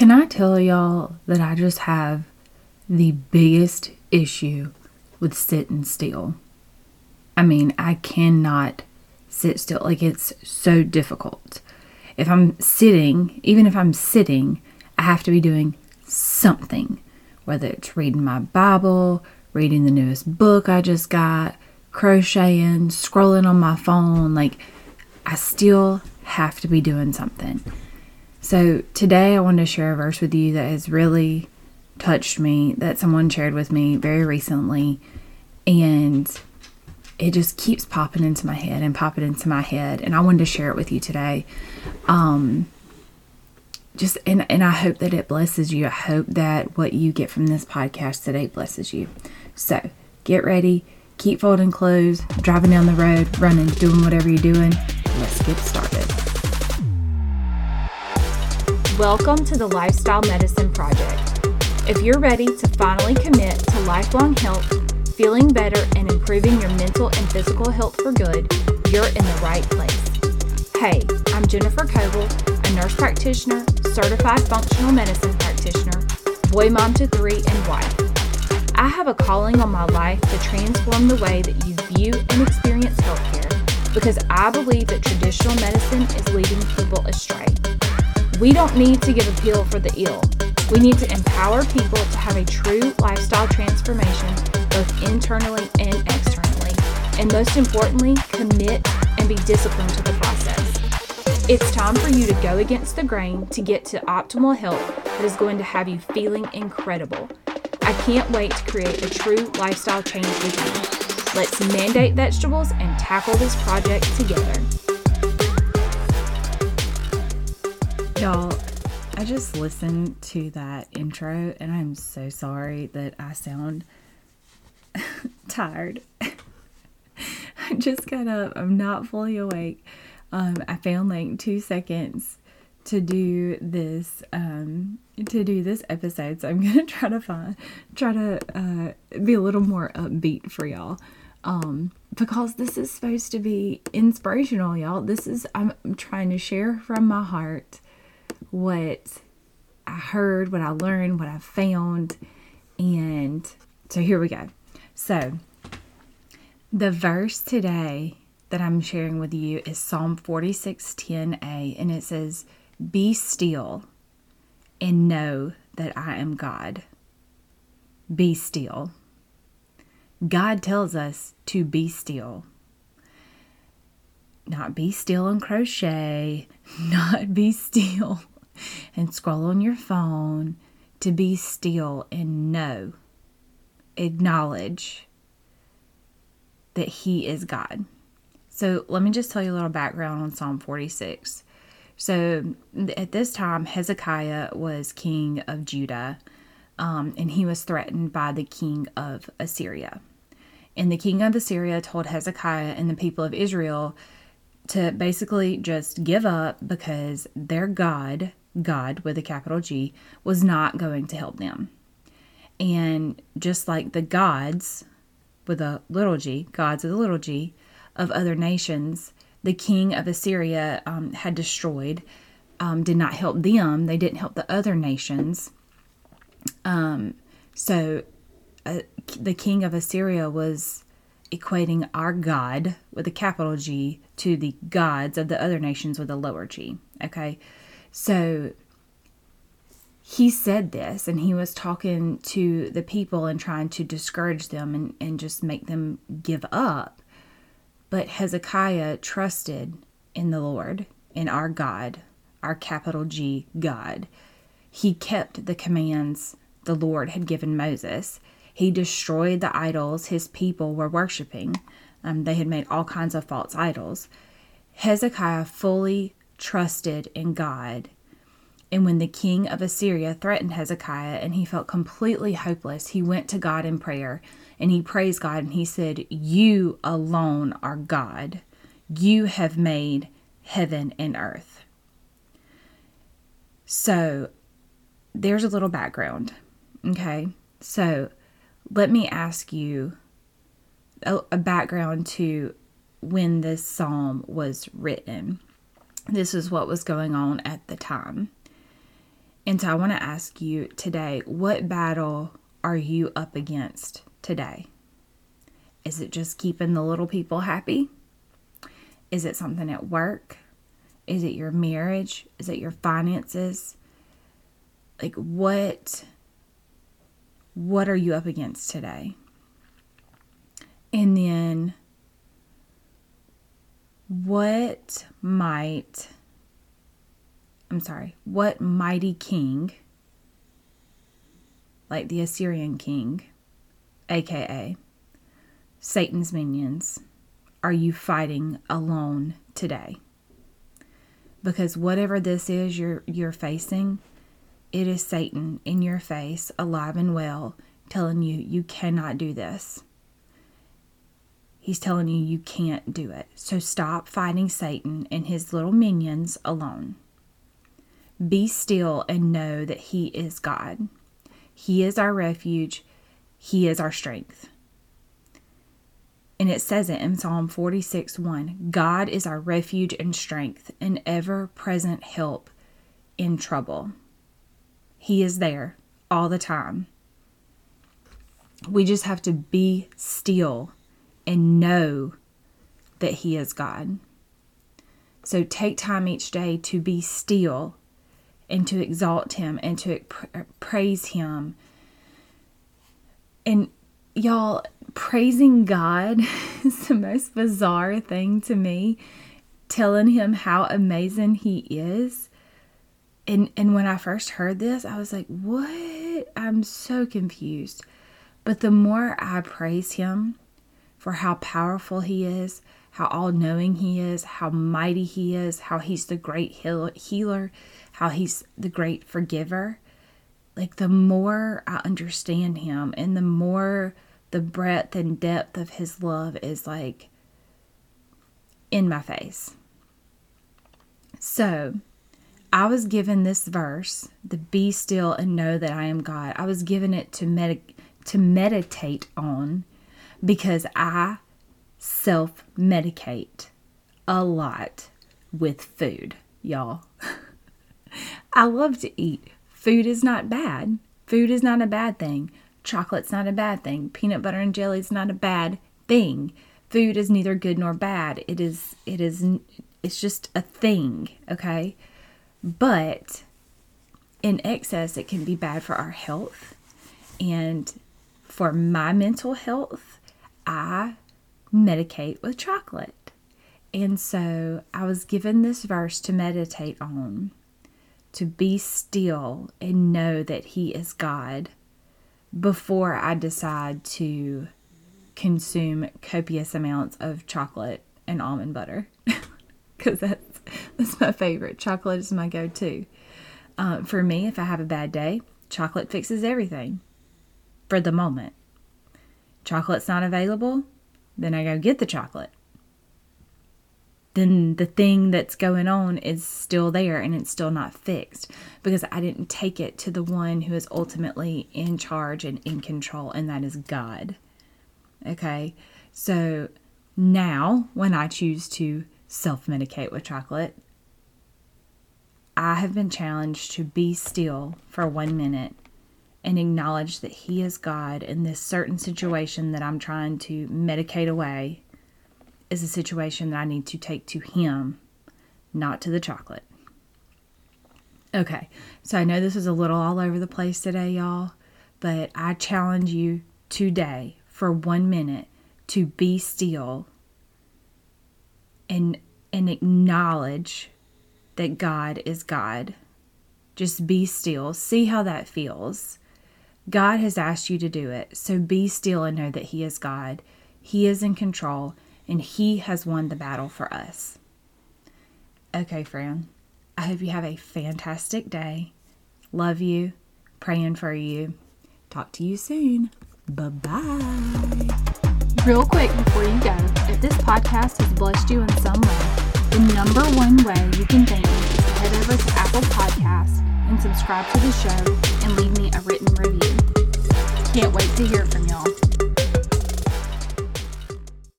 Can I tell y'all that I just have the biggest issue with sitting still? I mean, I cannot sit still. Like, it's so difficult. If I'm sitting, even if I'm sitting, I have to be doing something, whether it's reading my Bible, reading the newest book I just got, crocheting, scrolling on my phone. Like, I still have to be doing something. So, today I want to share a verse with you that has really touched me, that someone shared with me very recently. And it just keeps popping into my head and popping into my head. And I wanted to share it with you today. Um, just and, and I hope that it blesses you. I hope that what you get from this podcast today blesses you. So get ready, keep folding clothes, driving down the road, running, doing whatever you're doing. Let's get started. Welcome to the Lifestyle Medicine Project. If you're ready to finally commit to lifelong health, feeling better, and improving your mental and physical health for good, you're in the right place. Hey, I'm Jennifer Coble, a nurse practitioner, certified functional medicine practitioner, boy mom to three, and wife. I have a calling on my life to transform the way that you view and experience healthcare because I believe that traditional medicine is leading people astray. We don't need to give a pill for the ill. We need to empower people to have a true lifestyle transformation, both internally and externally. And most importantly, commit and be disciplined to the process. It's time for you to go against the grain to get to optimal health that is going to have you feeling incredible. I can't wait to create a true lifestyle change with you. Let's mandate vegetables and tackle this project together. Y'all, I just listened to that intro and I'm so sorry that I sound tired. I just got up. I'm not fully awake. Um, I found like two seconds to do this um, to do this episode, so I'm gonna try to find try to uh, be a little more upbeat for y'all. Um, because this is supposed to be inspirational, y'all. This is I'm trying to share from my heart what I heard, what I learned, what I found. And so here we go. So, the verse today that I'm sharing with you is Psalm 46:10a and it says, "Be still and know that I am God." Be still. God tells us to be still. Not be still and crochet, not be still and scroll on your phone to be still and know, acknowledge that He is God. So let me just tell you a little background on Psalm 46. So at this time, Hezekiah was king of Judah, um, and he was threatened by the king of Assyria. And the king of Assyria told Hezekiah and the people of Israel to basically just give up because their God God with a capital G was not going to help them. And just like the gods with a little g, gods with a little g, of other nations, the king of Assyria um, had destroyed, um, did not help them. They didn't help the other nations. Um, so uh, the king of Assyria was equating our God with a capital G to the gods of the other nations with a lower g. Okay. So he said this and he was talking to the people and trying to discourage them and, and just make them give up. But Hezekiah trusted in the Lord, in our God, our capital G God. He kept the commands the Lord had given Moses. He destroyed the idols his people were worshiping. Um, they had made all kinds of false idols. Hezekiah fully trusted in God. And when the king of Assyria threatened Hezekiah and he felt completely hopeless, he went to God in prayer and he praised God and he said, You alone are God. You have made heaven and earth. So there's a little background. Okay. So let me ask you a, a background to when this psalm was written. This is what was going on at the time. And so I want to ask you today what battle are you up against today? Is it just keeping the little people happy? Is it something at work? Is it your marriage? Is it your finances? Like what what are you up against today? And then what might I'm sorry, what mighty king like the Assyrian king, aka Satan's minions, are you fighting alone today? Because whatever this is you're you're facing, it is Satan in your face, alive and well, telling you you cannot do this. He's telling you you can't do it. So stop fighting Satan and his little minions alone. Be still and know that he is God. He is our refuge, He is our strength. And it says it in Psalm 46 1 God is our refuge and strength, an ever present help in trouble. He is there all the time. We just have to be still and know that He is God. So take time each day to be still and to exalt him and to praise him. And y'all, praising God is the most bizarre thing to me, telling him how amazing he is. And and when I first heard this, I was like, "What? I'm so confused." But the more I praise him for how powerful he is, how all knowing he is, how mighty he is, how he's the great healer, how he's the great forgiver. Like the more I understand him and the more the breadth and depth of his love is like in my face. So, I was given this verse, the be still and know that I am God. I was given it to med- to meditate on because I self medicate a lot with food, y'all. I love to eat. Food is not bad. Food is not a bad thing. Chocolate's not a bad thing. Peanut butter and jelly's not a bad thing. Food is neither good nor bad. It is it is it's just a thing, okay? But in excess it can be bad for our health. And for my mental health, I medicate with chocolate. And so I was given this verse to meditate on, to be still and know that He is God before I decide to consume copious amounts of chocolate and almond butter. Because that's, that's my favorite. Chocolate is my go to. Uh, for me, if I have a bad day, chocolate fixes everything for the moment. Chocolate's not available, then I go get the chocolate. Then the thing that's going on is still there and it's still not fixed because I didn't take it to the one who is ultimately in charge and in control, and that is God. Okay, so now when I choose to self medicate with chocolate, I have been challenged to be still for one minute and acknowledge that He is God in this certain situation that I'm trying to medicate away is a situation that I need to take to Him, not to the chocolate. Okay, so I know this is a little all over the place today, y'all, but I challenge you today for one minute to be still and and acknowledge that God is God. Just be still. See how that feels. God has asked you to do it, so be still and know that He is God. He is in control, and He has won the battle for us. Okay, friend, I hope you have a fantastic day. Love you, praying for you. Talk to you soon. Bye bye. Real quick before you go, if this podcast has blessed you in some way, the number one way you can thank me is to head over to Apple Podcasts and subscribe to the show and leave me a written review. Can't wait to hear from y'all.